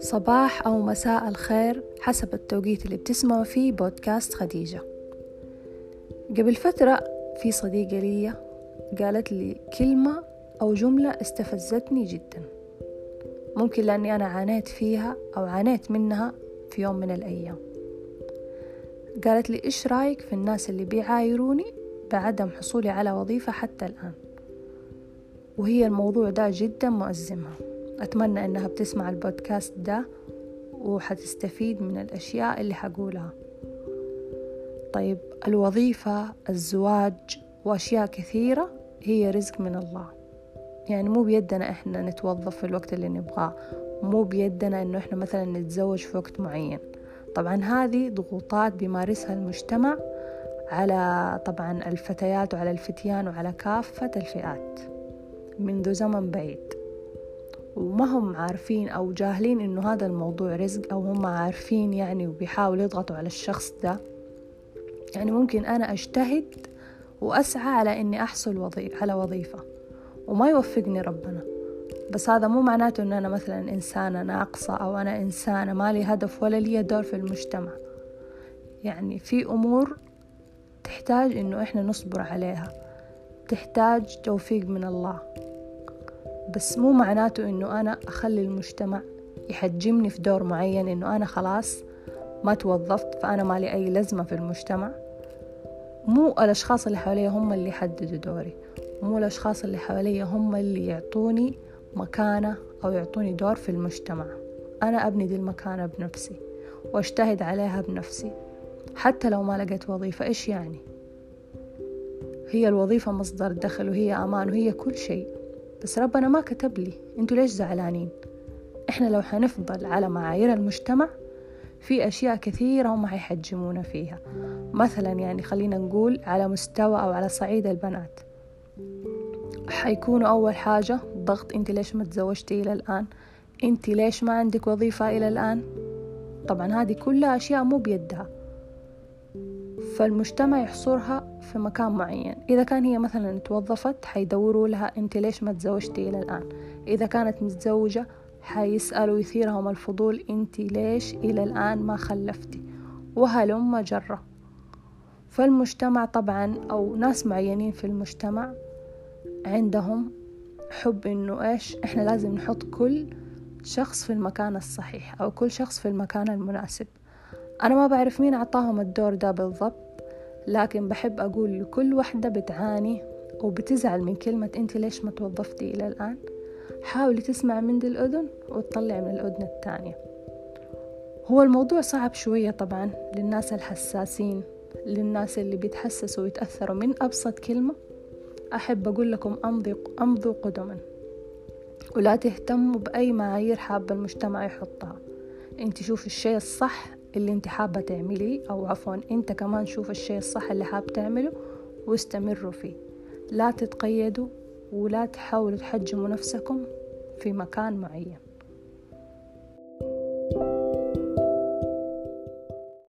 صباح أو مساء الخير حسب التوقيت اللي بتسمعوا فيه بودكاست خديجة. قبل فترة في صديقة لي قالت لي كلمة أو جملة استفزتني جدا. ممكن لأني أنا عانيت فيها أو عانيت منها في يوم من الأيام. قالت لي إيش رأيك في الناس اللي بيعايروني بعدم حصولي على وظيفة حتى الآن؟ وهي الموضوع ده جدا مؤزمها أتمنى أنها بتسمع البودكاست ده وحتستفيد من الأشياء اللي حقولها. طيب الوظيفة الزواج وأشياء كثيرة هي رزق من الله. يعني مو بيدنا إحنا نتوظف في الوقت اللي نبغاه. مو بيدنا إنه إحنا مثلا نتزوج في وقت معين. طبعا هذه ضغوطات بيمارسها المجتمع على طبعا الفتيات وعلى الفتيان وعلى كافة الفئات. منذ زمن بعيد. وما هم عارفين أو جاهلين إنه هذا الموضوع رزق أو هم عارفين يعني وبيحاولوا يضغطوا على الشخص ده. يعني ممكن أنا أجتهد وأسعى على إني أحصل وظيفة على وظيفة وما يوفقني ربنا. بس هذا مو معناته إن أنا مثلا إنسانة ناقصة أو أنا إنسانة ما لي هدف ولا لي دور في المجتمع. يعني في أمور تحتاج إنه إحنا نصبر عليها. تحتاج توفيق من الله. بس مو معناته إنه أنا أخلي المجتمع يحجمني في دور معين إنه أنا خلاص ما توظفت فأنا ما لي أي لازمة في المجتمع. مو الأشخاص اللي حواليا هم اللي يحددوا دوري. مو الأشخاص اللي حواليا هم اللي يعطوني مكانة أو يعطوني دور في المجتمع. أنا أبني دي المكانة بنفسي وأجتهد عليها بنفسي. حتى لو ما لقيت وظيفة إيش يعني؟ هي الوظيفة مصدر دخل وهي أمان وهي كل شيء. بس ربنا ما كتب لي. أنتوا ليش زعلانين؟ إحنا لو حنفضل على معايير المجتمع في أشياء كثيرة هم حيحجمونا فيها. مثلا يعني خلينا نقول على مستوى أو على صعيد البنات. حيكونوا أول حاجة ضغط أنت ليش ما تزوجتي إلى الآن؟ أنت ليش ما عندك وظيفة إلى الآن؟ طبعا هذه كلها أشياء مو بيدها. فالمجتمع يحصرها في مكان معين. إذا كان هي مثلا توظفت حيدوروا لها أنت ليش ما تزوجتي إلى الآن؟ إذا كانت متزوجة حيسألوا يثيرهم الفضول أنت ليش إلى الآن ما خلفتي؟ وهلم جرة فالمجتمع طبعا أو ناس معينين في المجتمع عندهم حب إنه إيش؟ إحنا لازم نحط كل شخص في المكان الصحيح أو كل شخص في المكان المناسب. أنا ما بعرف مين أعطاهم الدور ده بالضبط. لكن بحب أقول لكل وحدة بتعاني وبتزعل من كلمة أنت ليش ما توظفتي إلى الآن. حاولي تسمع من دي الأذن وتطلع من الأذن الثانية. هو الموضوع صعب شوية طبعا للناس الحساسين للناس اللي بيتحسسوا ويتأثروا من أبسط كلمة. أحب أقول لكم أمضي أمضوا قدما ولا تهتموا بأي معايير حابة المجتمع يحطها. أنت شوف الشيء الصح اللي انت حابة تعمليه أو عفوا انت كمان شوف الشيء الصح اللي حاب تعمله واستمروا فيه. لا تتقيدوا ولا تحاولوا تحجموا نفسكم في مكان معين.